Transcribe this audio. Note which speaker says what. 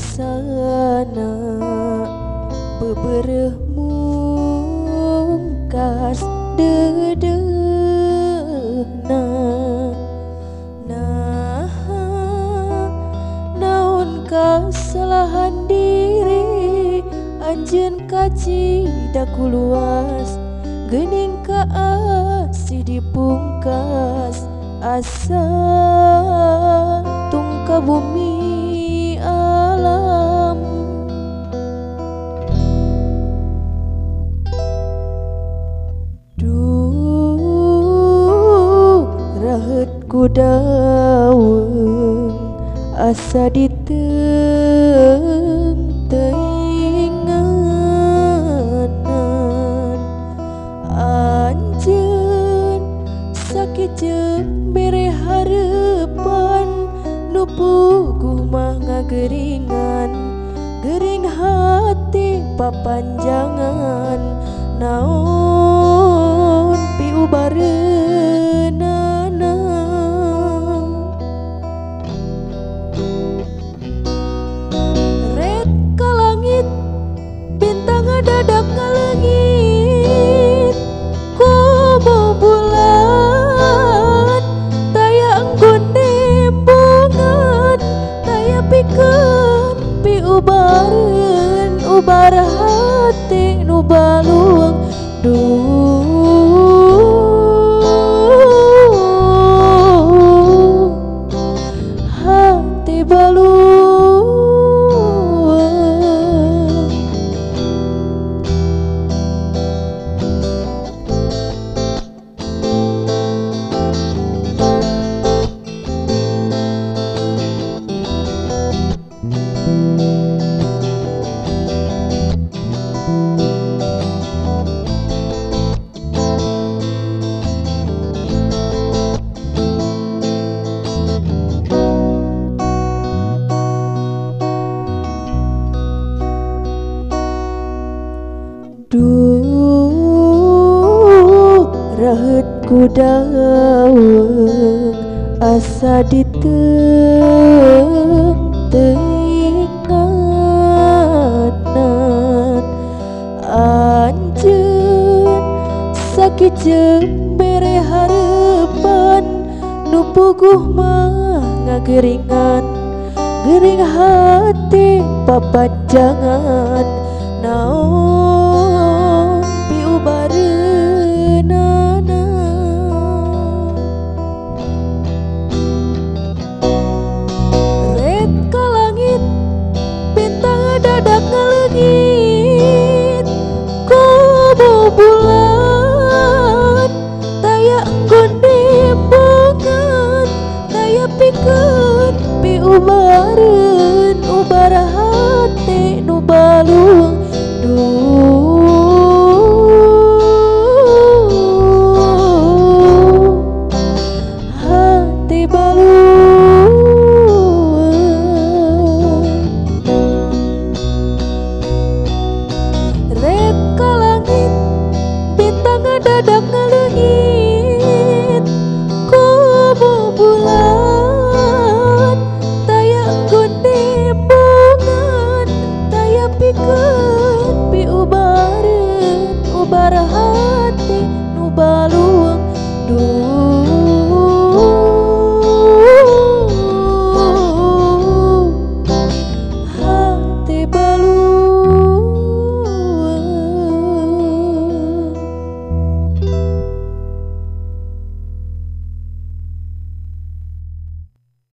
Speaker 1: rasana bebereh mungkas dedehna nah naon kesalahan diri anjen kaji daku luas. Gening kaasi dipungkas asa tungka bumi ku daun asa diteng teinganan. Anjen sakit jeng bere harapan nupugu mah ngageringan. Gering hati papanjangan naon hati nu baluang Duh Duh rahet kudaweng asa diteng teingatan Anjen sakit jeng bere harapan Nupuguh mah ngageringan Gering hati papanjangan Naon pikun piubari good.